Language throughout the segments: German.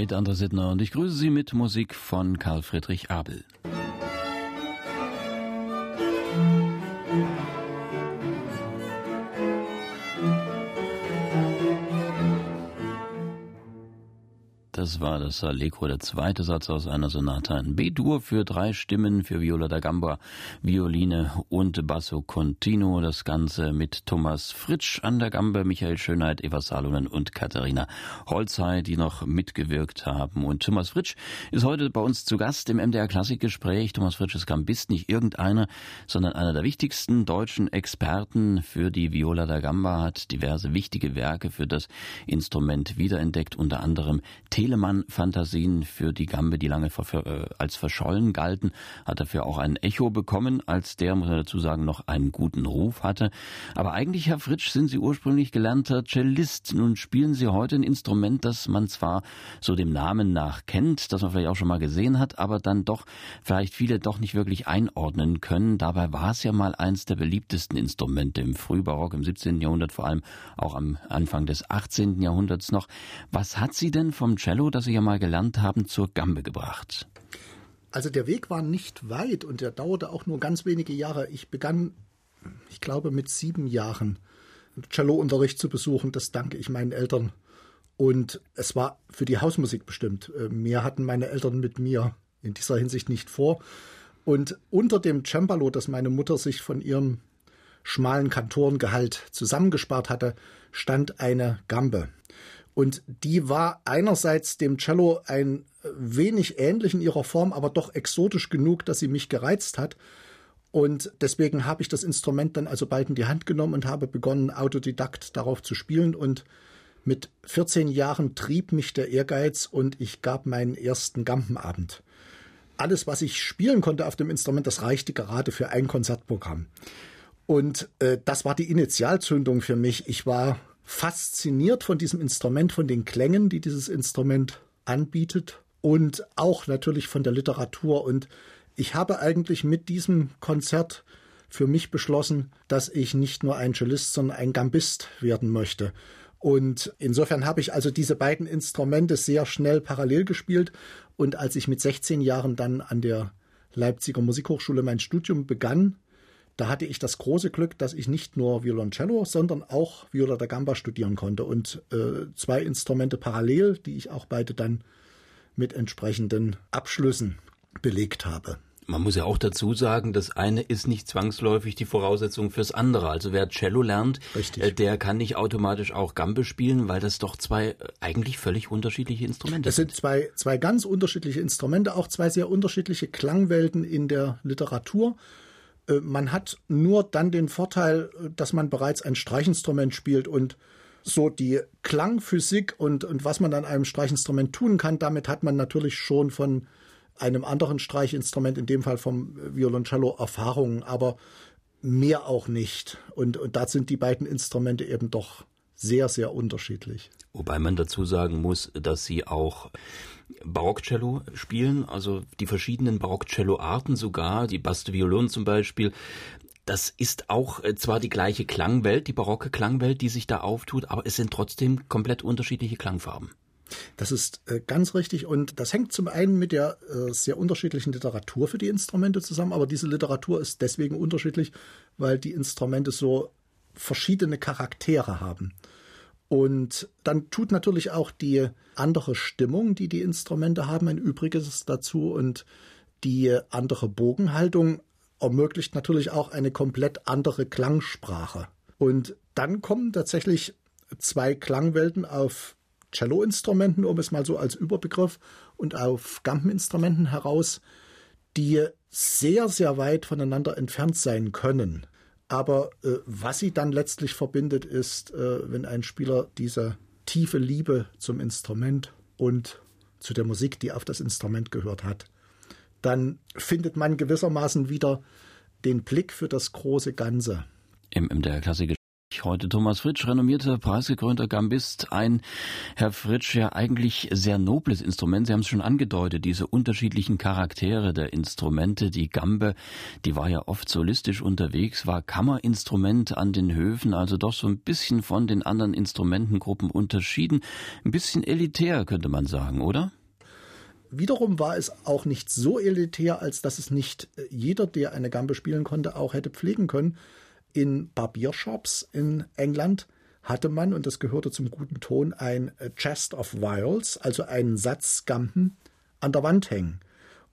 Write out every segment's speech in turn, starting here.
Mit André Sittner und ich grüße Sie mit Musik von Karl Friedrich Abel. Das war das Allegro, der zweite Satz aus einer Sonate in B-Dur für drei Stimmen für Viola da Gamba, Violine und Basso Continuo. Das Ganze mit Thomas Fritsch an der Gamba, Michael Schönheit, Eva Salonen und Katharina Holzhey, die noch mitgewirkt haben. Und Thomas Fritsch ist heute bei uns zu Gast im MDR Klassikgespräch. Thomas Fritsch ist Gambist, nicht irgendeiner, sondern einer der wichtigsten deutschen Experten für die Viola da Gamba, hat diverse wichtige Werke für das Instrument wiederentdeckt, unter anderem Tele Telemann-Fantasien für die Gambe, die lange äh, als verschollen galten, hat dafür auch ein Echo bekommen, als der, muss man dazu sagen, noch einen guten Ruf hatte. Aber eigentlich, Herr Fritsch, sind Sie ursprünglich gelernter Cellist. Nun spielen Sie heute ein Instrument, das man zwar so dem Namen nach kennt, das man vielleicht auch schon mal gesehen hat, aber dann doch vielleicht viele doch nicht wirklich einordnen können. Dabei war es ja mal eins der beliebtesten Instrumente im Frühbarock, im 17. Jahrhundert, vor allem auch am Anfang des 18. Jahrhunderts noch. Was hat Sie denn vom Cello Cello, das Sie ja mal gelernt haben, zur Gambe gebracht? Also der Weg war nicht weit und der dauerte auch nur ganz wenige Jahre. Ich begann, ich glaube, mit sieben Jahren Cello-Unterricht zu besuchen. Das danke ich meinen Eltern. Und es war für die Hausmusik bestimmt. Äh, mehr hatten meine Eltern mit mir in dieser Hinsicht nicht vor. Und unter dem Cembalo, das meine Mutter sich von ihrem schmalen Kantorengehalt zusammengespart hatte, stand eine Gambe. Und die war einerseits dem Cello ein wenig ähnlich in ihrer Form, aber doch exotisch genug, dass sie mich gereizt hat. Und deswegen habe ich das Instrument dann also bald in die Hand genommen und habe begonnen, autodidakt darauf zu spielen. Und mit 14 Jahren trieb mich der Ehrgeiz und ich gab meinen ersten Gampenabend. Alles, was ich spielen konnte auf dem Instrument, das reichte gerade für ein Konzertprogramm. Und äh, das war die Initialzündung für mich. Ich war fasziniert von diesem Instrument, von den Klängen, die dieses Instrument anbietet und auch natürlich von der Literatur. Und ich habe eigentlich mit diesem Konzert für mich beschlossen, dass ich nicht nur ein Cellist, sondern ein Gambist werden möchte. Und insofern habe ich also diese beiden Instrumente sehr schnell parallel gespielt. Und als ich mit 16 Jahren dann an der Leipziger Musikhochschule mein Studium begann, da hatte ich das große Glück, dass ich nicht nur Violoncello, sondern auch Viola da Gamba studieren konnte und äh, zwei Instrumente parallel, die ich auch beide dann mit entsprechenden Abschlüssen belegt habe. Man muss ja auch dazu sagen, das eine ist nicht zwangsläufig die Voraussetzung fürs andere. Also wer Cello lernt, äh, der kann nicht automatisch auch Gambe spielen, weil das doch zwei äh, eigentlich völlig unterschiedliche Instrumente das sind. Das sind zwei, zwei ganz unterschiedliche Instrumente, auch zwei sehr unterschiedliche Klangwelten in der Literatur. Äh, man hat nur dann den Vorteil, äh, dass man bereits ein Streichinstrument spielt und so die Klangphysik und, und was man an einem Streichinstrument tun kann, damit hat man natürlich schon von einem anderen Streichinstrument, in dem Fall vom Violoncello, Erfahrungen, aber mehr auch nicht. Und, und da sind die beiden Instrumente eben doch sehr, sehr unterschiedlich. Wobei man dazu sagen muss, dass sie auch Barockcello spielen, also die verschiedenen Barockcello-Arten sogar, die Baste Violon zum Beispiel. Das ist auch äh, zwar die gleiche Klangwelt, die barocke Klangwelt, die sich da auftut, aber es sind trotzdem komplett unterschiedliche Klangfarben. Das ist äh, ganz richtig und das hängt zum einen mit der äh, sehr unterschiedlichen Literatur für die Instrumente zusammen, aber diese Literatur ist deswegen unterschiedlich, weil die Instrumente so verschiedene Charaktere haben. Und dann tut natürlich auch die andere Stimmung, die die Instrumente haben, ein Übriges dazu. Und die andere Bogenhaltung ermöglicht natürlich auch eine komplett andere Klangsprache. Und dann kommen tatsächlich zwei Klangwelten auf Cello-Instrumenten, um es mal so als Überbegriff, und auf Gampeninstrumenten heraus, die sehr, sehr weit voneinander entfernt sein können. Aber äh, was sie dann letztlich verbindet, ist, äh, wenn ein Spieler diese tiefe Liebe zum Instrument und zu der Musik, die auf das Instrument gehört hat, dann findet man gewissermaßen wieder den Blick für das große Ganze. Im, im der Klassik Heute Thomas Fritsch, renommierter, preisgekrönter Gambist. Ein, Herr Fritsch, ja eigentlich sehr nobles Instrument. Sie haben es schon angedeutet, diese unterschiedlichen Charaktere der Instrumente. Die Gambe, die war ja oft solistisch unterwegs, war Kammerinstrument an den Höfen, also doch so ein bisschen von den anderen Instrumentengruppen unterschieden. Ein bisschen elitär, könnte man sagen, oder? Wiederum war es auch nicht so elitär, als dass es nicht jeder, der eine Gambe spielen konnte, auch hätte pflegen können in Barbiershops in England hatte man, und das gehörte zum guten Ton, ein Chest of Vials, also einen Satz Gampen, an der Wand hängen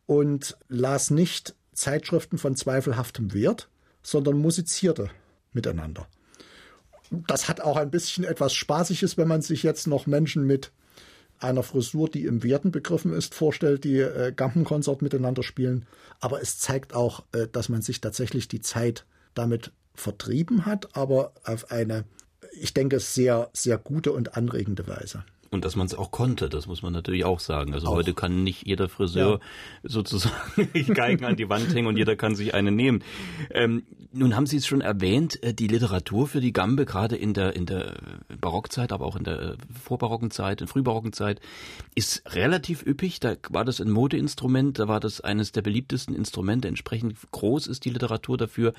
und las nicht Zeitschriften von zweifelhaftem Wert, sondern musizierte miteinander. Das hat auch ein bisschen etwas Spaßiges, wenn man sich jetzt noch Menschen mit einer Frisur, die im Werten begriffen ist, vorstellt, die äh, Gampenkonsort miteinander spielen. Aber es zeigt auch, äh, dass man sich tatsächlich die Zeit damit vertrieben hat, aber auf eine, ich denke, sehr, sehr gute und anregende Weise. Und dass man es auch konnte, das muss man natürlich auch sagen. Also auch. heute kann nicht jeder Friseur ja. sozusagen Geigen an die Wand hängen und jeder kann sich eine nehmen. Ähm, nun haben Sie es schon erwähnt, äh, die Literatur für die Gambe, gerade in der, in der Barockzeit, aber auch in der äh, vorbarocken Zeit, in frühbarocken Zeit, ist relativ üppig. Da war das ein Modeinstrument, da war das eines der beliebtesten Instrumente. Entsprechend groß ist die Literatur dafür.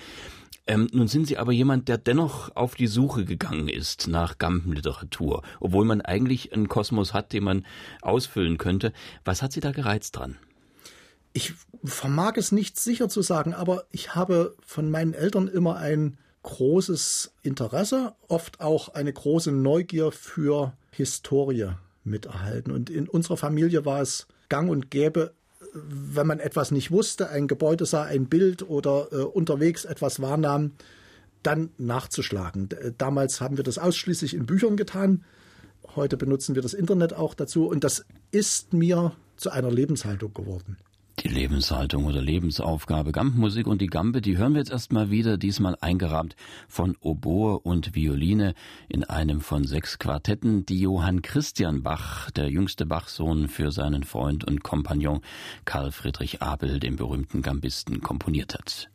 Ähm, nun sind Sie aber jemand, der dennoch auf die Suche gegangen ist nach Gampenliteratur, obwohl man eigentlich einen Kosmos hat, den man ausfüllen könnte. Was hat Sie da gereizt dran? Ich vermag es nicht sicher zu sagen, aber ich habe von meinen Eltern immer ein großes Interesse, oft auch eine große Neugier für Historie miterhalten. Und in unserer Familie war es gang und gäbe, wenn man etwas nicht wusste, ein Gebäude sah, ein Bild oder äh, unterwegs etwas wahrnahm, dann nachzuschlagen. Damals haben wir das ausschließlich in Büchern getan. Heute benutzen wir das Internet auch dazu und das ist mir zu einer Lebenshaltung geworden. Die Lebenshaltung oder Lebensaufgabe Gampenmusik und die Gambe, die hören wir jetzt erstmal wieder, diesmal eingerahmt von Oboe und Violine in einem von sechs Quartetten, die Johann Christian Bach, der jüngste Bachsohn, für seinen Freund und Kompagnon Karl Friedrich Abel, den berühmten Gambisten, komponiert hat.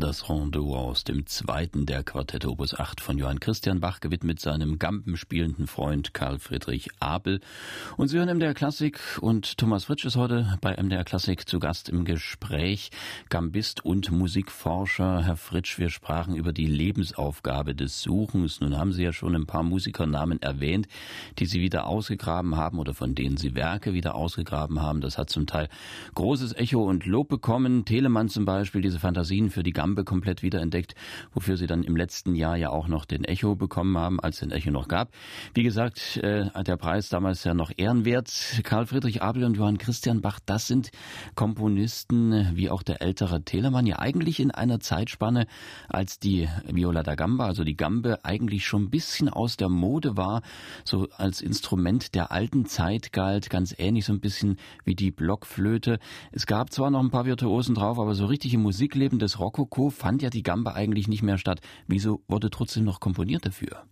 Das Rondeau aus dem zweiten der Quartette Opus 8 von Johann Christian Bach gewidmet seinem gampenspielenden Freund Karl Friedrich Abel. Und Sie hören MDR Klassik und Thomas Fritsch ist heute bei MDR Klassik zu Gast im Gespräch. Gambist und Musikforscher. Herr Fritsch, wir sprachen über die Lebensaufgabe des Suchens. Nun haben Sie ja schon ein paar Musikernamen erwähnt, die Sie wieder ausgegraben haben oder von denen Sie Werke wieder ausgegraben haben. Das hat zum Teil großes Echo und Lob bekommen. Telemann zum Beispiel, diese Fantasien für die Gambe Gambe komplett wiederentdeckt, wofür sie dann im letzten Jahr ja auch noch den Echo bekommen haben, als es den Echo noch gab. Wie gesagt, äh, der Preis damals ja noch ehrenwert. Karl Friedrich Abel und Johann Christian Bach, das sind Komponisten, wie auch der ältere Telemann, ja eigentlich in einer Zeitspanne, als die Viola da Gamba, also die Gambe, eigentlich schon ein bisschen aus der Mode war, so als Instrument der alten Zeit galt, ganz ähnlich so ein bisschen wie die Blockflöte. Es gab zwar noch ein paar Virtuosen drauf, aber so richtig im Musikleben des Rokoko Co. fand ja die Gamba eigentlich nicht mehr statt. Wieso wurde trotzdem noch komponiert dafür?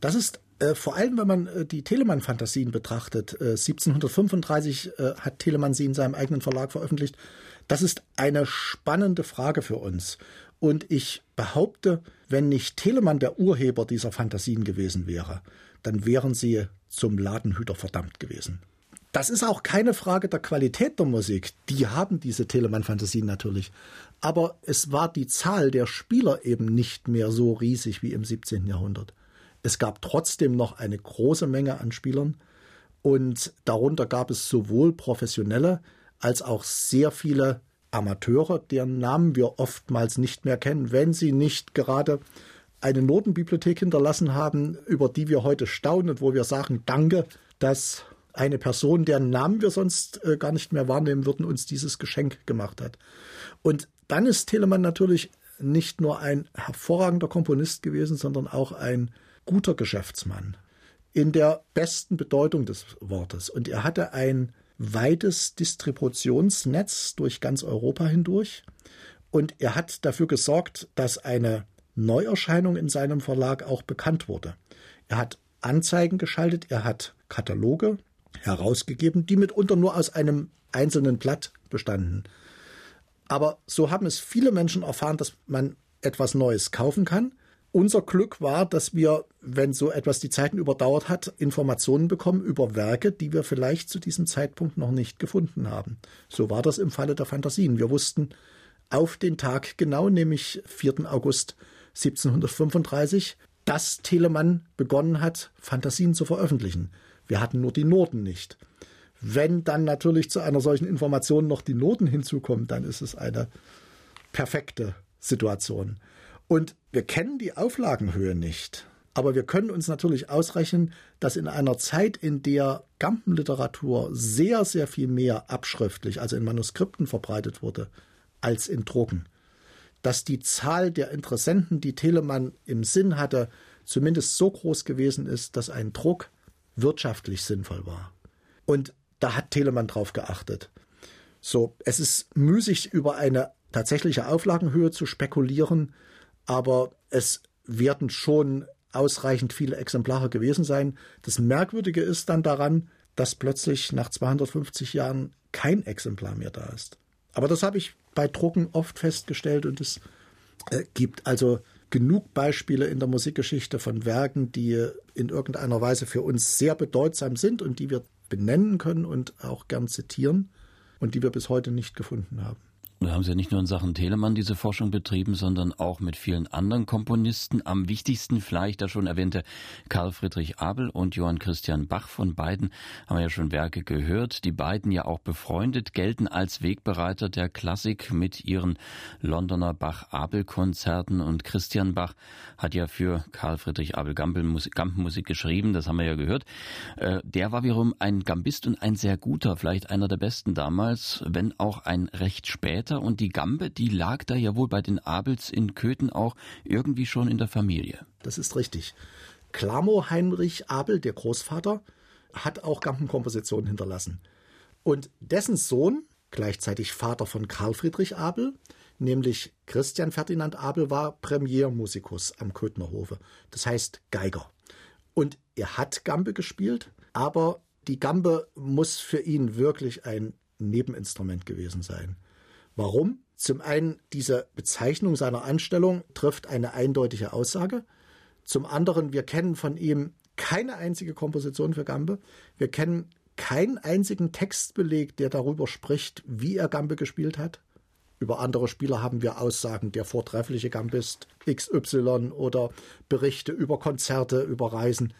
Das ist äh, vor allem, wenn man äh, die Telemann-Fantasien betrachtet. Äh, 1735 äh, hat Telemann sie in seinem eigenen Verlag veröffentlicht. Das ist eine spannende Frage für uns. Und ich behaupte, wenn nicht Telemann der Urheber dieser Fantasien gewesen wäre, dann wären sie zum Ladenhüter verdammt gewesen. Das ist auch keine Frage der Qualität der Musik. Die haben diese Telemann-Fantasien natürlich. Aber es war die Zahl der Spieler eben nicht mehr so riesig wie im 17. Jahrhundert. Es gab trotzdem noch eine große Menge an Spielern und darunter gab es sowohl professionelle als auch sehr viele Amateure, deren Namen wir oftmals nicht mehr kennen, wenn sie nicht gerade eine Notenbibliothek hinterlassen haben, über die wir heute staunen und wo wir sagen, danke, dass eine Person, deren Namen wir sonst äh, gar nicht mehr wahrnehmen würden, uns dieses Geschenk gemacht hat. Und dann ist Telemann natürlich nicht nur ein hervorragender Komponist gewesen, sondern auch ein guter Geschäftsmann in der besten Bedeutung des Wortes. Und er hatte ein weites Distributionsnetz durch ganz Europa hindurch. Und er hat dafür gesorgt, dass eine Neuerscheinung in seinem Verlag auch bekannt wurde. Er hat Anzeigen geschaltet, er hat Kataloge herausgegeben, die mitunter nur aus einem einzelnen Blatt bestanden. Aber so haben es viele Menschen erfahren, dass man etwas Neues kaufen kann. Unser Glück war, dass wir, wenn so etwas die Zeiten überdauert hat, Informationen bekommen über Werke, die wir vielleicht zu diesem Zeitpunkt noch nicht gefunden haben. So war das im Falle der Fantasien. Wir wussten auf den Tag genau, nämlich 4. August 1735, dass Telemann begonnen hat, Fantasien zu veröffentlichen. Wir hatten nur die Noten nicht. Wenn dann natürlich zu einer solchen Information noch die Noten hinzukommen, dann ist es eine perfekte Situation. Und wir kennen die Auflagenhöhe nicht. Aber wir können uns natürlich ausrechnen, dass in einer Zeit, in der Gampenliteratur sehr, sehr viel mehr abschriftlich, also in Manuskripten verbreitet wurde, als in Drucken, dass die Zahl der Interessenten, die Telemann im Sinn hatte, zumindest so groß gewesen ist, dass ein Druck wirtschaftlich sinnvoll war. Und da hat Telemann drauf geachtet. So, es ist müßig, über eine tatsächliche Auflagenhöhe zu spekulieren, aber es werden schon ausreichend viele Exemplare gewesen sein. Das Merkwürdige ist dann daran, dass plötzlich nach 250 Jahren kein Exemplar mehr da ist. Aber das habe ich bei Drucken oft festgestellt und es äh, gibt also genug Beispiele in der Musikgeschichte von Werken, die in irgendeiner Weise für uns sehr bedeutsam sind und die wir benennen können und auch gern zitieren und die wir bis heute nicht gefunden haben. Da haben Sie ja nicht nur in Sachen Telemann diese Forschung betrieben, sondern auch mit vielen anderen Komponisten. Am wichtigsten vielleicht der schon erwähnte Karl Friedrich Abel und Johann Christian Bach. Von beiden haben wir ja schon Werke gehört. Die beiden ja auch befreundet, gelten als Wegbereiter der Klassik mit ihren Londoner Bach-Abel-Konzerten. Und Christian Bach hat ja für Karl Friedrich Abel Gampenmusik geschrieben, das haben wir ja gehört. Äh, der war wiederum ein Gambist und ein sehr guter, vielleicht einer der besten damals, wenn auch ein recht spät weiter und die Gambe, die lag da ja wohl bei den Abels in Köthen auch irgendwie schon in der Familie. Das ist richtig. Klamo Heinrich Abel, der Großvater, hat auch Gampenkompositionen hinterlassen. Und dessen Sohn, gleichzeitig Vater von Karl Friedrich Abel, nämlich Christian Ferdinand Abel, war Premiermusikus am Köthner Hofe, das heißt Geiger. Und er hat Gambe gespielt, aber die Gambe muss für ihn wirklich ein Nebeninstrument gewesen sein. Warum? Zum einen, diese Bezeichnung seiner Anstellung trifft eine eindeutige Aussage. Zum anderen, wir kennen von ihm keine einzige Komposition für Gambe. Wir kennen keinen einzigen Textbeleg, der darüber spricht, wie er Gambe gespielt hat. Über andere Spieler haben wir Aussagen, der vortreffliche Gambist XY oder Berichte über Konzerte, über Reisen.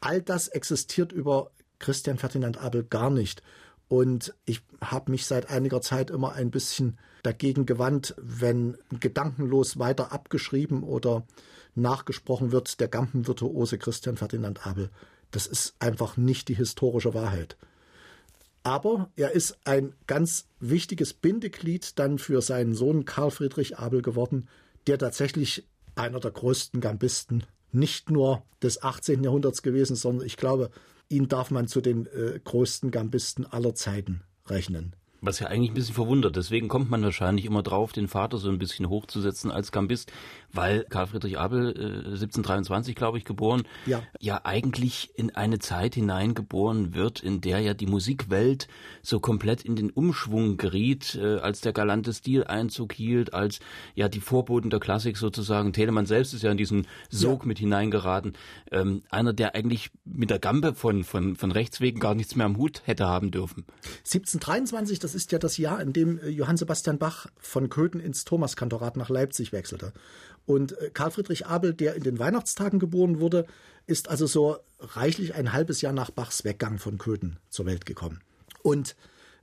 All das existiert über Christian Ferdinand Abel gar nicht. Und ich habe mich seit einiger Zeit immer ein bisschen dagegen gewandt, wenn gedankenlos weiter abgeschrieben oder nachgesprochen wird, der Gampenvirtuose Christian Ferdinand Abel. Das ist einfach nicht die historische Wahrheit. Aber er ist ein ganz wichtiges Bindeglied dann für seinen Sohn Karl Friedrich Abel geworden, der tatsächlich einer der größten Gambisten nicht nur des 18. Jahrhunderts gewesen, sondern ich glaube, ihn darf man zu den äh, größten Gambisten aller Zeiten rechnen. Was ja eigentlich ein bisschen verwundert. Deswegen kommt man wahrscheinlich immer drauf, den Vater so ein bisschen hochzusetzen als Gambist, weil Karl Friedrich Abel, äh, 1723, glaube ich, geboren, ja. ja eigentlich in eine Zeit hineingeboren wird, in der ja die Musikwelt so komplett in den Umschwung geriet, äh, als der galante Stil Einzug hielt, als ja die Vorboten der Klassik sozusagen. Telemann selbst ist ja in diesen Sog ja. mit hineingeraten. Ähm, einer, der eigentlich mit der Gambe von, von, von rechts wegen gar nichts mehr am Hut hätte haben dürfen. 1723, das ist ja das Jahr, in dem äh, Johann Sebastian Bach von Köthen ins Thomaskantorat nach Leipzig wechselte. Und äh, Karl Friedrich Abel, der in den Weihnachtstagen geboren wurde, ist also so reichlich ein halbes Jahr nach Bachs Weggang von Köthen zur Welt gekommen. Und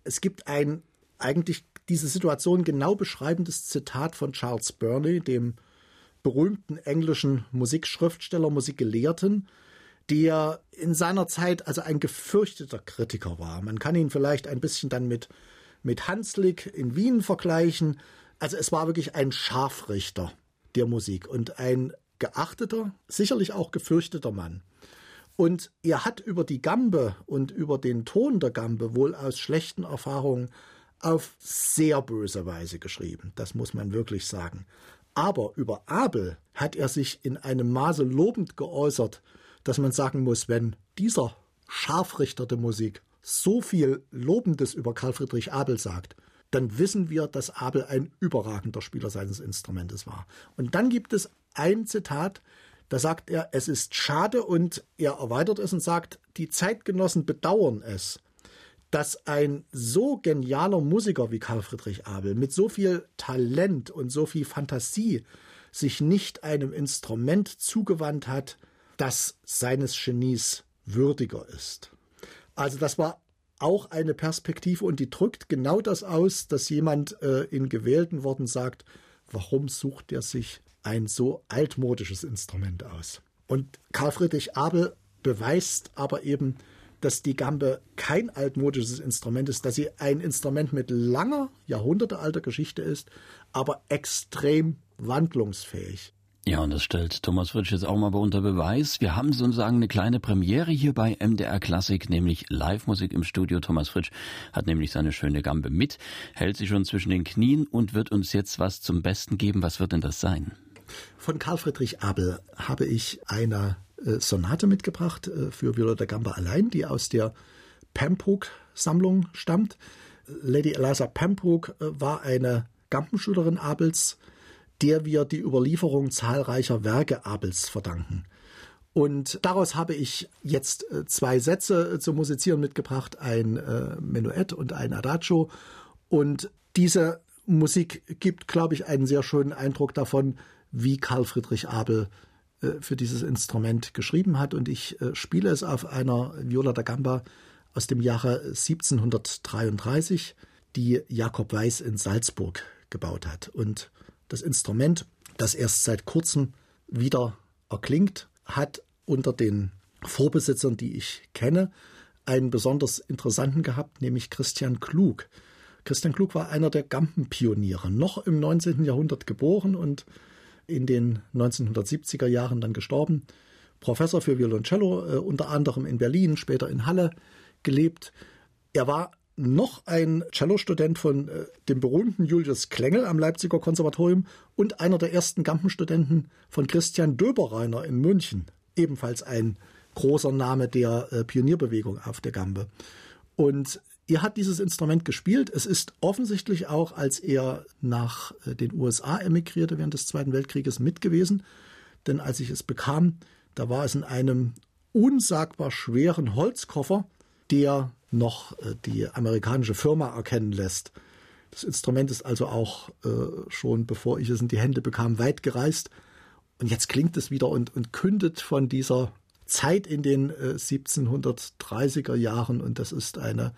es gibt ein eigentlich diese Situation genau beschreibendes Zitat von Charles Burney, dem berühmten englischen Musikschriftsteller, Musikgelehrten, der in seiner Zeit also ein gefürchteter Kritiker war. Man kann ihn vielleicht ein bisschen dann mit mit Hanslick in Wien vergleichen. Also es war wirklich ein Scharfrichter der Musik und ein geachteter, sicherlich auch gefürchteter Mann. Und er hat über die Gambe und über den Ton der Gambe wohl aus schlechten Erfahrungen auf sehr böse Weise geschrieben. Das muss man wirklich sagen. Aber über Abel hat er sich in einem Maße lobend geäußert, dass man sagen muss, wenn dieser Scharfrichter der Musik so viel Lobendes über Karl Friedrich Abel sagt, dann wissen wir, dass Abel ein überragender Spieler seines Instrumentes war. Und dann gibt es ein Zitat, da sagt er, es ist schade und er erweitert es und sagt, die Zeitgenossen bedauern es, dass ein so genialer Musiker wie Karl Friedrich Abel mit so viel Talent und so viel Fantasie sich nicht einem Instrument zugewandt hat, das seines Genies würdiger ist. Also das war auch eine Perspektive und die drückt genau das aus, dass jemand äh, in gewählten Worten sagt, warum sucht er sich ein so altmodisches Instrument aus? Und Karl Friedrich Abel beweist aber eben, dass die Gambe kein altmodisches Instrument ist, dass sie ein Instrument mit langer, jahrhundertealter Geschichte ist, aber extrem wandlungsfähig. Ja, und das stellt Thomas Fritsch jetzt auch mal unter Beweis. Wir haben sozusagen eine kleine Premiere hier bei MDR Klassik, nämlich Live-Musik im Studio. Thomas Fritsch hat nämlich seine schöne Gambe mit, hält sie schon zwischen den Knien und wird uns jetzt was zum Besten geben. Was wird denn das sein? Von Karl Friedrich Abel habe ich eine äh, Sonate mitgebracht äh, für Viola da Gamba allein, die aus der Pembroke-Sammlung stammt. Lady Eliza Pembroke äh, war eine Gampenschülerin Abels, der wir die Überlieferung zahlreicher Werke Abels verdanken. Und daraus habe ich jetzt äh, zwei Sätze äh, zum Musizieren mitgebracht, ein äh, Menuett und ein Adagio. Und diese Musik gibt, glaube ich, einen sehr schönen Eindruck davon, wie Karl Friedrich Abel für dieses Instrument geschrieben hat. Und ich spiele es auf einer Viola da Gamba aus dem Jahre 1733, die Jakob Weiß in Salzburg gebaut hat. Und das Instrument, das erst seit kurzem wieder erklingt, hat unter den Vorbesitzern, die ich kenne, einen besonders interessanten gehabt, nämlich Christian Klug. Christian Klug war einer der Gampenpioniere, noch im 19. Jahrhundert geboren und in den 1970er Jahren dann gestorben. Professor für Violoncello, äh, unter anderem in Berlin, später in Halle gelebt. Er war noch ein Cellostudent von äh, dem berühmten Julius Klengel am Leipziger Konservatorium und einer der ersten Gampenstudenten von Christian Döberreiner in München, ebenfalls ein großer Name der äh, Pionierbewegung auf der Gambe. Und er hat dieses Instrument gespielt. Es ist offensichtlich auch, als er nach äh, den USA emigrierte während des Zweiten Weltkrieges mit gewesen. Denn als ich es bekam, da war es in einem unsagbar schweren Holzkoffer, der noch äh, die amerikanische Firma erkennen lässt. Das Instrument ist also auch äh, schon, bevor ich es in die Hände bekam, weit gereist. Und jetzt klingt es wieder und, und kündet von dieser Zeit in den äh, 1730er Jahren. Und das ist eine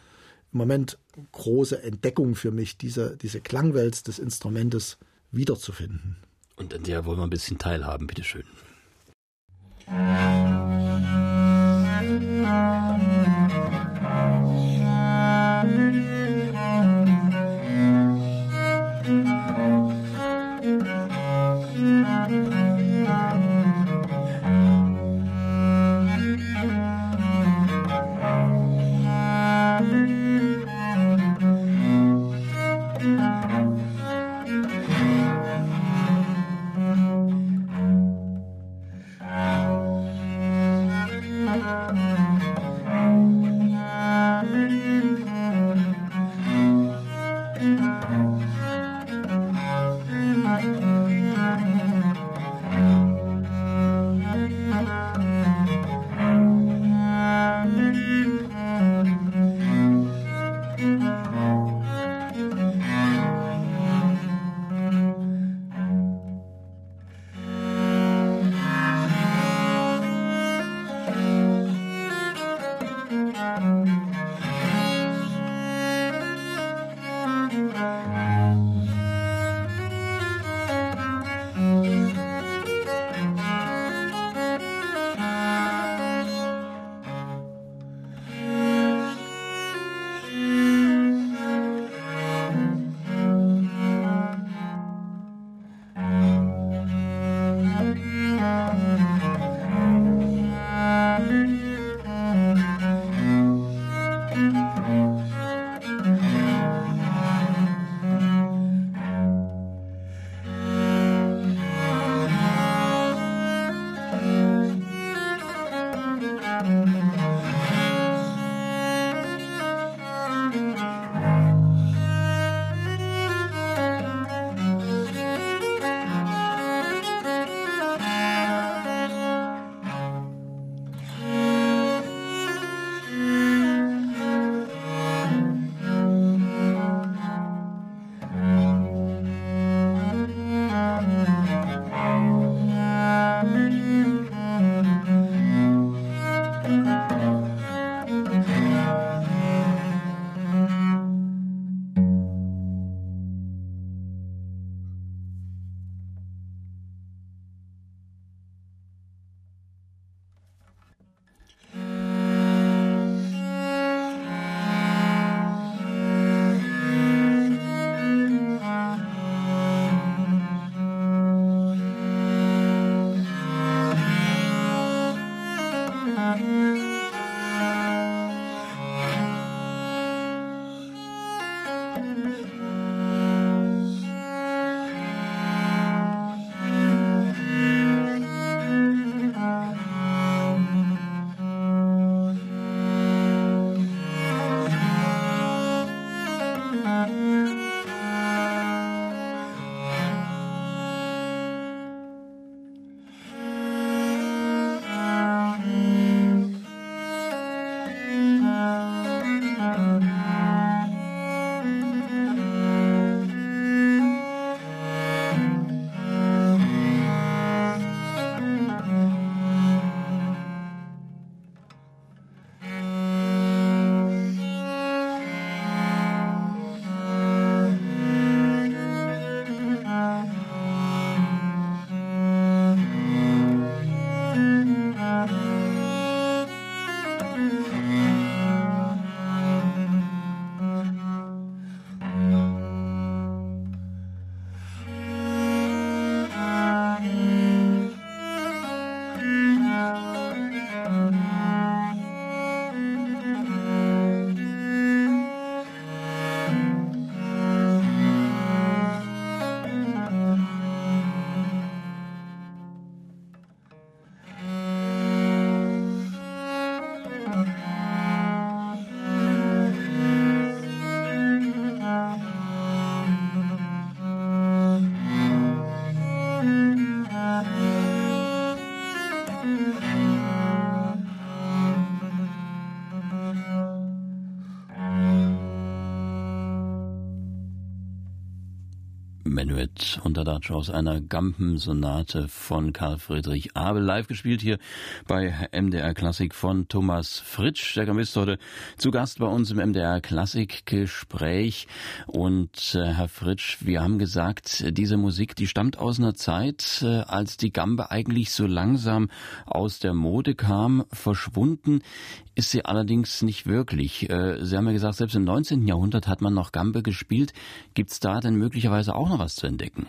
im Moment große Entdeckung für mich, diese, diese Klangwelt des Instrumentes wiederzufinden. Und an der wollen wir ein bisschen teilhaben, bitteschön. Música Menuett unter Dutch aus einer Gampensonate von Karl Friedrich Abel, live gespielt hier bei MDR Klassik von Thomas Fritsch. Der Gamist heute zu Gast bei uns im MDR Klassik Gespräch. Und äh, Herr Fritsch, wir haben gesagt, diese Musik, die stammt aus einer Zeit, äh, als die Gambe eigentlich so langsam aus der Mode kam, verschwunden ist sie allerdings nicht wirklich. Äh, sie haben ja gesagt, selbst im 19. Jahrhundert hat man noch Gambe gespielt. Gibt es da denn möglicherweise auch noch was zu entdecken?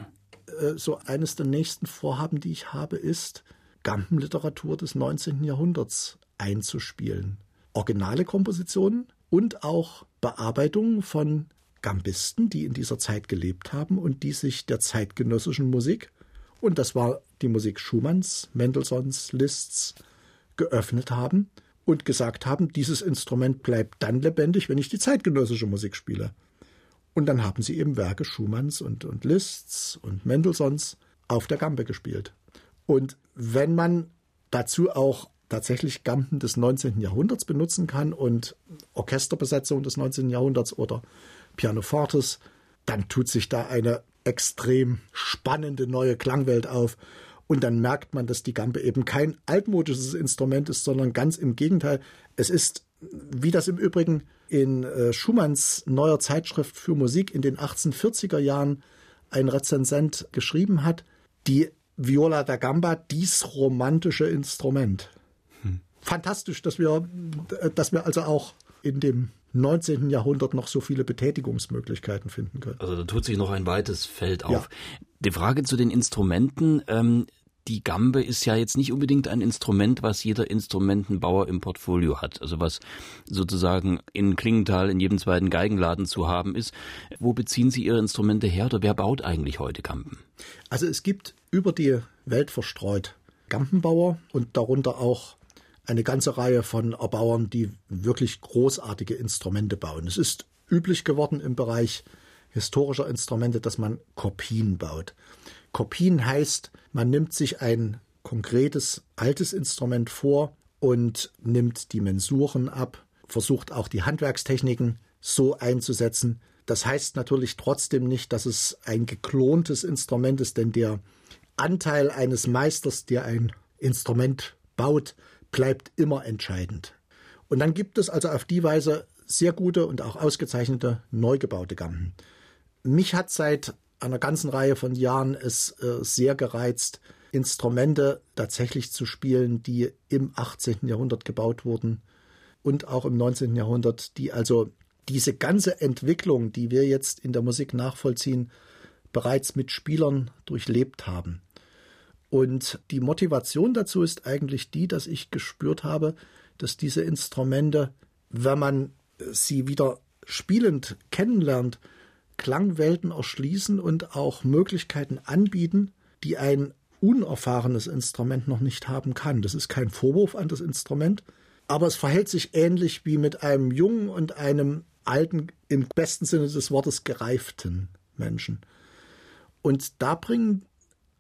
Äh, so eines der nächsten Vorhaben, die ich habe, ist, Gampenliteratur des 19. Jahrhunderts einzuspielen. Originale Kompositionen und auch Bearbeitungen von Gambisten, die in dieser Zeit gelebt haben und die sich der zeitgenössischen Musik, und das war die Musik Schumanns, Mendelssohns, Liszt's, geöffnet haben und gesagt haben, dieses Instrument bleibt dann lebendig, wenn ich die zeitgenössische Musik spiele. Und dann haben sie eben Werke Schumanns und, und Liszt's und Mendelssohns auf der Gambe gespielt. Und wenn man dazu auch tatsächlich Gampen des 19. Jahrhunderts benutzen kann und Orchesterbesetzung des 19. Jahrhunderts oder Pianofortes, dann tut sich da eine extrem spannende neue Klangwelt auf. Und dann merkt man, dass die Gambe eben kein altmodisches Instrument ist, sondern ganz im Gegenteil. Es ist, wie das im Übrigen in äh, Schumanns neuer Zeitschrift für Musik in den 1840er Jahren ein Rezensent geschrieben hat, die Viola da Gamba, dies romantische Instrument. Hm. Fantastisch, dass wir, dass wir also auch in dem 19. Jahrhundert noch so viele Betätigungsmöglichkeiten finden können. Also da tut sich noch ein weites Feld auf. Ja. Die Frage zu den Instrumenten. Ähm, die Gambe ist ja jetzt nicht unbedingt ein Instrument, was jeder Instrumentenbauer im Portfolio hat. Also was sozusagen in Klingenthal in jedem zweiten Geigenladen zu haben ist. Wo beziehen Sie Ihre Instrumente her oder wer baut eigentlich heute Gamben? Also es gibt über die Welt verstreut Gampenbauer und darunter auch eine ganze Reihe von Erbauern, die wirklich großartige Instrumente bauen. Es ist üblich geworden im Bereich historischer Instrumente, dass man Kopien baut. Kopien heißt, man nimmt sich ein konkretes altes Instrument vor und nimmt die Mensuren ab, versucht auch die Handwerkstechniken so einzusetzen. Das heißt natürlich trotzdem nicht, dass es ein geklontes Instrument ist, denn der Anteil eines Meisters, der ein Instrument baut, bleibt immer entscheidend. Und dann gibt es also auf die Weise sehr gute und auch ausgezeichnete neu gebaute Gampen. Mich hat seit einer ganzen Reihe von Jahren es äh, sehr gereizt, Instrumente tatsächlich zu spielen, die im 18. Jahrhundert gebaut wurden und auch im 19. Jahrhundert, die also diese ganze Entwicklung, die wir jetzt in der Musik nachvollziehen, bereits mit Spielern durchlebt haben. Und die Motivation dazu ist eigentlich die, dass ich gespürt habe, dass diese Instrumente, wenn man sie wieder spielend kennenlernt, Klangwelten erschließen und auch Möglichkeiten anbieten, die ein unerfahrenes Instrument noch nicht haben kann. Das ist kein Vorwurf an das Instrument, aber es verhält sich ähnlich wie mit einem jungen und einem alten, im besten Sinne des Wortes gereiften Menschen. Und da bringen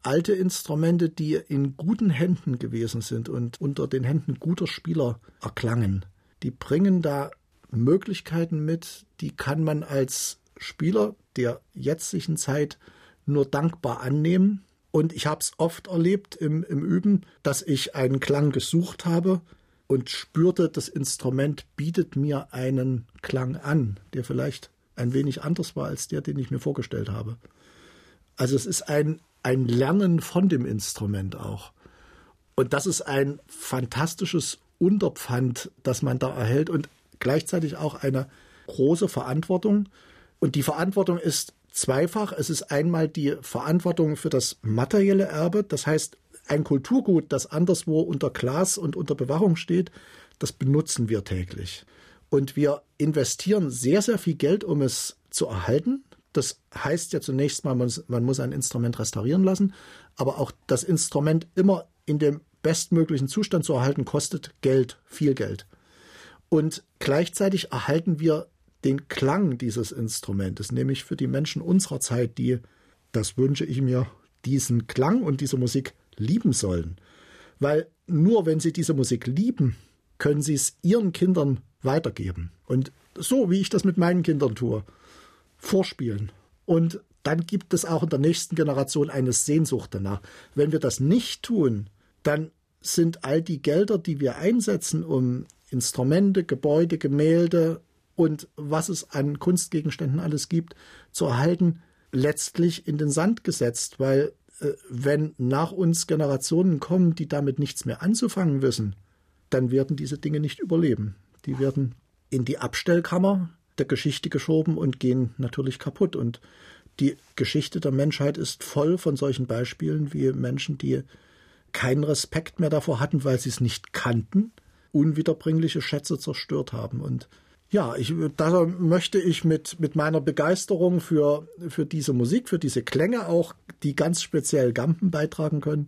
alte Instrumente, die in guten Händen gewesen sind und unter den Händen guter Spieler erklangen, die bringen da Möglichkeiten mit, die kann man als Spieler der jetzigen Zeit nur dankbar annehmen. Und ich habe es oft erlebt im, im Üben, dass ich einen Klang gesucht habe und spürte, das Instrument bietet mir einen Klang an, der vielleicht ein wenig anders war als der, den ich mir vorgestellt habe. Also es ist ein ein Lernen von dem Instrument auch. Und das ist ein fantastisches Unterpfand, das man da erhält und gleichzeitig auch eine große Verantwortung. Und die Verantwortung ist zweifach. Es ist einmal die Verantwortung für das materielle Erbe, das heißt ein Kulturgut, das anderswo unter Glas und unter Bewachung steht, das benutzen wir täglich. Und wir investieren sehr, sehr viel Geld, um es zu erhalten. Das heißt ja zunächst mal, man, muss ein Instrument restaurieren lassen, aber auch das Instrument immer in dem bestmöglichen Zustand zu erhalten, kostet Geld, viel Geld. Und gleichzeitig erhalten wir den Klang dieses Instrumentes, nämlich für die Menschen unserer Zeit, die, das wünsche ich mir, diesen Klang und diese Musik lieben sollen. Weil nur wenn sie diese Musik lieben, können sie es ihren Kindern weitergeben. Und so wie ich das mit meinen Kindern tue vorspielen Und dann gibt es auch in der nächsten Generation eine Sehnsucht danach. Wenn wir das nicht tun, dann sind all die Gelder, die wir einsetzen, um Instrumente, Gebäude, Gemälde und was es an Kunstgegenständen alles gibt, zu erhalten, letztlich in den Sand gesetzt, weil äh, wenn nach uns Generationen kommen, die damit nichts mehr anzufangen wissen, dann werden diese Dinge nicht überleben. Die werden in die Abstellkammer der Geschichte geschoben und gehen natürlich kaputt. Und die Geschichte der Menschheit ist voll von solchen Beispielen wie Menschen, die keinen Respekt mehr davor hatten, weil sie es nicht kannten, unwiederbringliche Schätze zerstört haben. Und ja, ich, da möchte ich mit, mit meiner Begeisterung für, für diese Musik, für diese Klänge auch, die ganz speziell Gampen beitragen können,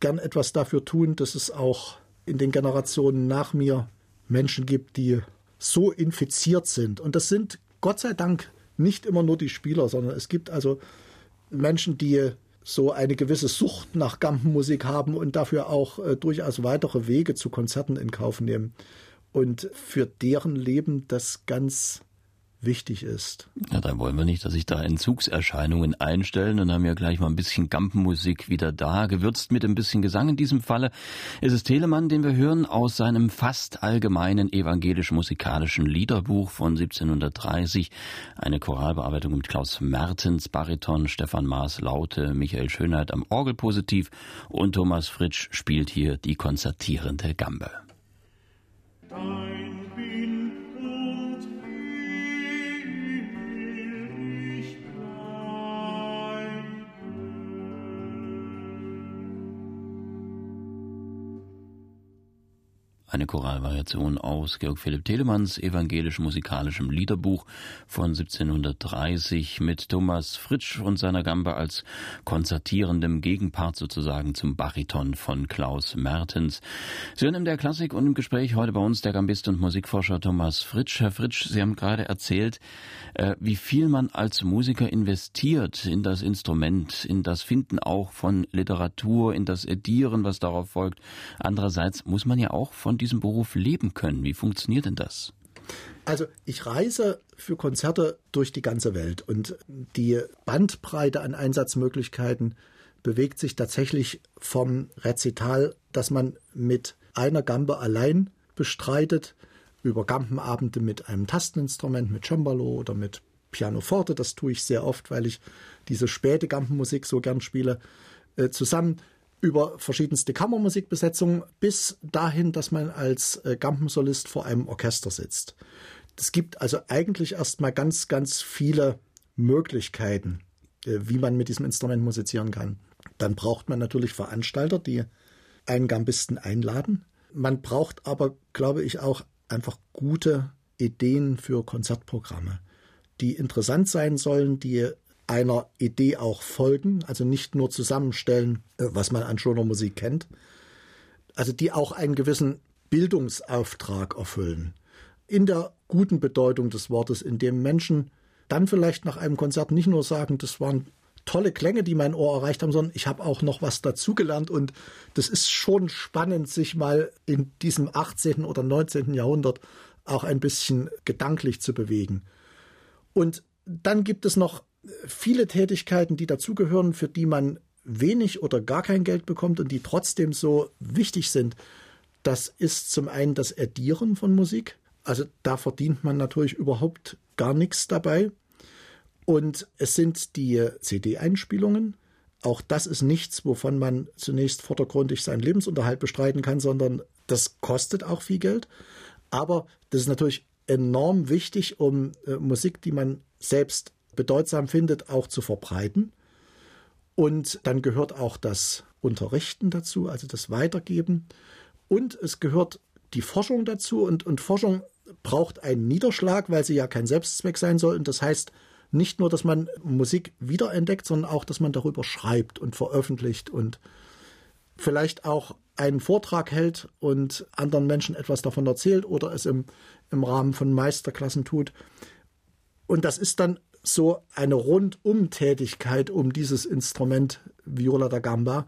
gern etwas dafür tun, dass es auch in den Generationen nach mir Menschen gibt, die so infiziert sind. Und das sind Gott sei Dank nicht immer nur die Spieler, sondern es gibt also Menschen, die so eine gewisse Sucht nach Gampenmusik haben und dafür auch äh, durchaus weitere Wege zu Konzerten in Kauf nehmen und für deren Leben das ganz wichtig ist. Ja, dann wollen wir nicht, dass sich da Entzugserscheinungen einstellen und haben ja gleich mal ein bisschen Gampenmusik wieder da, gewürzt mit ein bisschen Gesang. In diesem Falle ist es Telemann, den wir hören aus seinem fast allgemeinen evangelisch-musikalischen Liederbuch von 1730. Eine Choralbearbeitung mit Klaus Mertens, Bariton, Stefan Maas, Laute, Michael Schönheit am Orgelpositiv und Thomas Fritsch spielt hier die konzertierende Gambe. Dein eine Choralvariation aus Georg Philipp Telemanns evangelisch-musikalischem Liederbuch von 1730 mit Thomas Fritsch und seiner Gambe als konzertierendem Gegenpart sozusagen zum Bariton von Klaus Mertens. Sie hören in der Klassik und im Gespräch heute bei uns der Gambist und Musikforscher Thomas Fritsch. Herr Fritsch, Sie haben gerade erzählt, äh, wie viel man als Musiker investiert in das Instrument, in das Finden auch von Literatur, in das Edieren, was darauf folgt. Andererseits muss man ja auch von diesem Beruf leben können. Wie funktioniert denn das? Also ich reise für Konzerte durch die ganze Welt und die Bandbreite an Einsatzmöglichkeiten bewegt sich tatsächlich vom Rezital, das man mit einer Gambe allein bestreitet, über Gampenabende mit einem Tasteninstrument, mit Cembalo oder mit Pianoforte, das tue ich sehr oft, weil ich diese späte Gampenmusik so gern spiele, äh, zusammen über verschiedenste Kammermusikbesetzungen bis dahin, dass man als äh, Gampensolist vor einem Orchester sitzt. Es gibt also eigentlich erstmal ganz, ganz viele Möglichkeiten, äh, wie man mit diesem Instrument musizieren kann. Dann braucht man natürlich Veranstalter, die einen Gambisten einladen. Man braucht aber, glaube ich, auch einfach gute Ideen für Konzertprogramme, die interessant sein sollen, die einer Idee auch folgen, also nicht nur zusammenstellen, äh, was man an schöner Musik kennt, also die auch einen gewissen Bildungsauftrag erfüllen. In der guten Bedeutung des Wortes, in dem Menschen dann vielleicht nach einem Konzert nicht nur sagen, das waren tolle Klänge, die mein Ohr erreicht haben, sondern ich habe auch noch was dazugelernt und das ist schon spannend, sich mal in diesem 18. oder 19. Jahrhundert auch ein bisschen gedanklich zu bewegen. Und dann gibt es noch viele Tätigkeiten, die dazugehören, für die man wenig oder gar kein Geld bekommt und die trotzdem so wichtig sind. Das ist zum einen das Edieren von Musik. Also da verdient man natürlich überhaupt gar nichts dabei. Und es sind die CD-Einspielungen. Auch das ist nichts, wovon man zunächst vordergründig seinen Lebensunterhalt bestreiten kann, sondern das kostet auch viel Geld. Aber das ist natürlich enorm wichtig, um äh, Musik, die man selbst bedeutsam findet, auch zu verbreiten. Und dann gehört auch das Unterrichten dazu, also das Weitergeben. Und es gehört die Forschung dazu. Und, und Forschung braucht einen Niederschlag, weil sie ja kein Selbstzweck sein soll. Und das heißt nicht nur, dass man Musik wiederentdeckt, sondern auch, dass man darüber schreibt und veröffentlicht und vielleicht auch einen Vortrag hält und anderen Menschen etwas davon erzählt oder es im, im Rahmen von Meisterklassen tut. Und das ist dann so eine Rundumtätigkeit um dieses Instrument Viola da Gamba.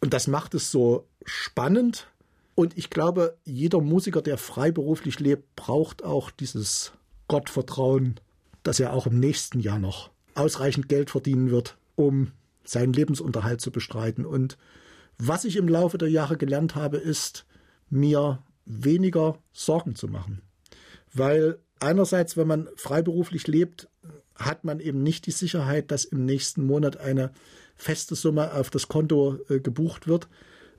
Und das macht es so spannend. Und ich glaube, jeder Musiker, der freiberuflich lebt, braucht auch dieses Gottvertrauen, dass er auch im nächsten Jahr noch ausreichend Geld verdienen wird, um seinen Lebensunterhalt zu bestreiten. Und was ich im Laufe der Jahre gelernt habe, ist, mir weniger Sorgen zu machen. Weil einerseits, wenn man freiberuflich lebt, hat man eben nicht die Sicherheit, dass im nächsten Monat eine feste Summe auf das Konto äh, gebucht wird.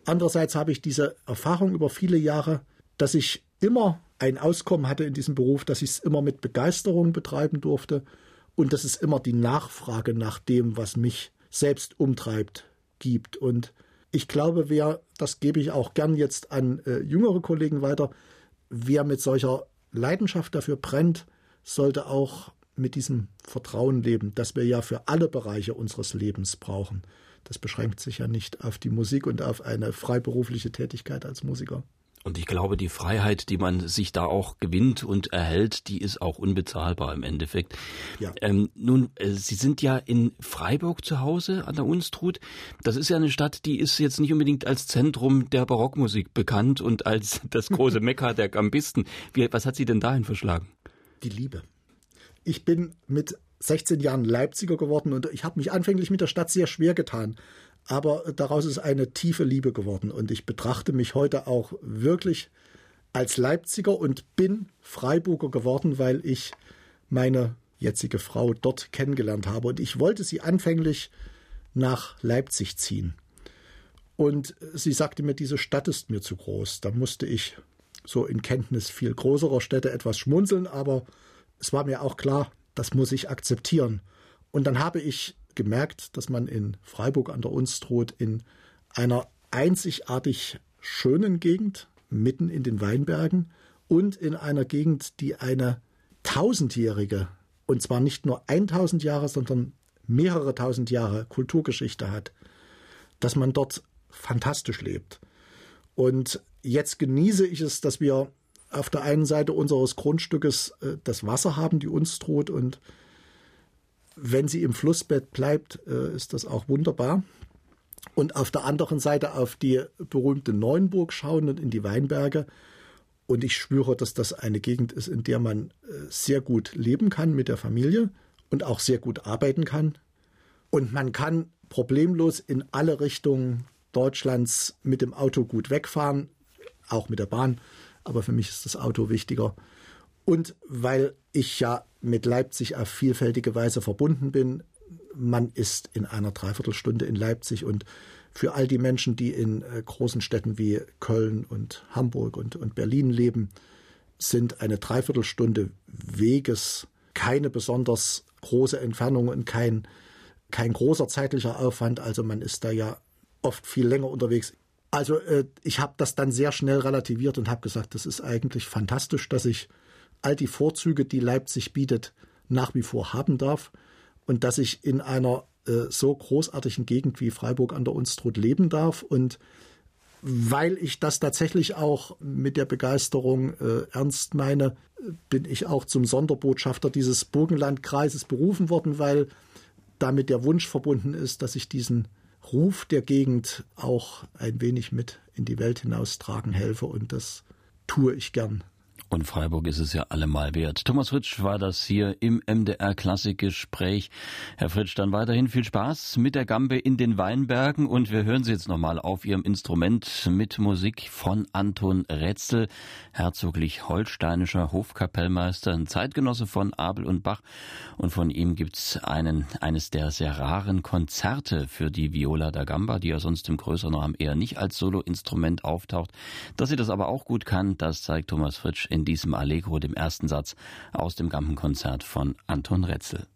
Andererseits habe ich diese Erfahrung über viele Jahre, dass ich immer ein Auskommen hatte in diesem Beruf, dass ich es immer mit Begeisterung betreiben durfte und dass es immer die Nachfrage nach dem, was mich selbst umtreibt, gibt. Und ich glaube, wer, das gebe ich auch gern jetzt an äh, jüngere Kollegen weiter, wer mit solcher Leidenschaft dafür brennt, sollte auch mit diesem Vertrauen leben, das wir ja für alle Bereiche unseres Lebens brauchen. Das beschränkt sich ja nicht auf die Musik und auf eine freiberufliche Tätigkeit als Musiker. Und ich glaube, die Freiheit, die man sich da auch gewinnt und erhält, die ist auch unbezahlbar im Endeffekt. Ja. Ähm, nun, äh, Sie sind ja in Freiburg zu Hause an der Unstrut. Das ist ja eine Stadt, die ist jetzt nicht unbedingt als Zentrum der Barockmusik bekannt und als das große Mekka der Gambisten. Wie, was hat Sie denn dahin verschlagen? Die Liebe. Ich bin mit 16 Jahren Leipziger geworden und ich habe mich anfänglich mit der Stadt sehr schwer getan aber daraus ist eine tiefe Liebe geworden und ich betrachte mich heute auch wirklich als Leipziger und bin Freiburger geworden, weil ich meine jetzige Frau dort kennengelernt habe und ich wollte sie anfänglich nach Leipzig ziehen. Und sie sagte mir, diese Stadt ist mir zu groß. Da musste ich so in Kenntnis viel größerer Städte etwas schmunzeln, aber es war mir auch klar, das muss ich akzeptieren. Und dann habe ich gemerkt, dass man in Freiburg an der Unstrut in einer einzigartig schönen Gegend, mitten in den Weinbergen und in einer Gegend, die eine tausendjährige, und zwar nicht nur 1000 Jahre, sondern mehrere tausend Jahre Kulturgeschichte hat, dass man dort fantastisch lebt. Und jetzt genieße ich es, dass wir auf der einen Seite unseres Grundstückes äh, das Wasser haben, die Unstrut, und wenn sie im Flussbett bleibt, äh, ist das auch wunderbar. Und auf der anderen Seite auf die berühmte Neuenburg schauen und in die Weinberge. Und ich spüre, dass das eine Gegend ist, in der man äh, sehr gut leben kann mit der Familie und auch sehr gut arbeiten kann. Und man kann problemlos in alle Richtungen Deutschlands mit dem Auto gut wegfahren, auch mit der Bahn. Aber für mich ist das Auto wichtiger. Und weil ich ja mit Leipzig auf vielfältige Weise verbunden bin, man ist in einer Dreiviertelstunde in Leipzig und für all die Menschen, die in äh, großen Städten wie Köln und Hamburg und, und Berlin leben, sind eine Dreiviertelstunde Weges keine besonders große Entfernung und kein, kein großer zeitlicher Aufwand. Also man ist da ja oft viel länger unterwegs. Also äh, ich habe das dann sehr schnell relativiert und habe gesagt, das ist eigentlich fantastisch, dass ich all die Vorzüge, die Leipzig bietet, nach wie vor haben darf und dass ich in einer äh, so großartigen Gegend wie Freiburg an der Unstrut leben darf und weil ich das tatsächlich auch mit der Begeisterung äh, ernst meine, bin ich auch zum Sonderbotschafter dieses Burgenlandkreises berufen worden, weil damit der Wunsch verbunden ist, dass ich diesen Ruf der Gegend auch ein wenig mit in die Welt hinaustragen helfe und das tue ich gern. Und Freiburg ist es ja allemal wert. Thomas Fritsch war das hier im MDR Klassikgespräch. Herr Fritsch, dann weiterhin viel Spaß mit der Gambe in den Weinbergen und wir hören Sie jetzt nochmal auf Ihrem Instrument mit Musik von Anton Rätzel, herzoglich holsteinischer Hofkapellmeister, ein Zeitgenosse von Abel und Bach und von ihm gibt's einen, eines der sehr raren Konzerte für die Viola da Gamba, die ja sonst im größeren Rahmen eher nicht als Soloinstrument auftaucht. Dass sie das aber auch gut kann, das zeigt Thomas Fritsch diesem Allegro, dem ersten Satz aus dem Gampenkonzert von Anton Retzel.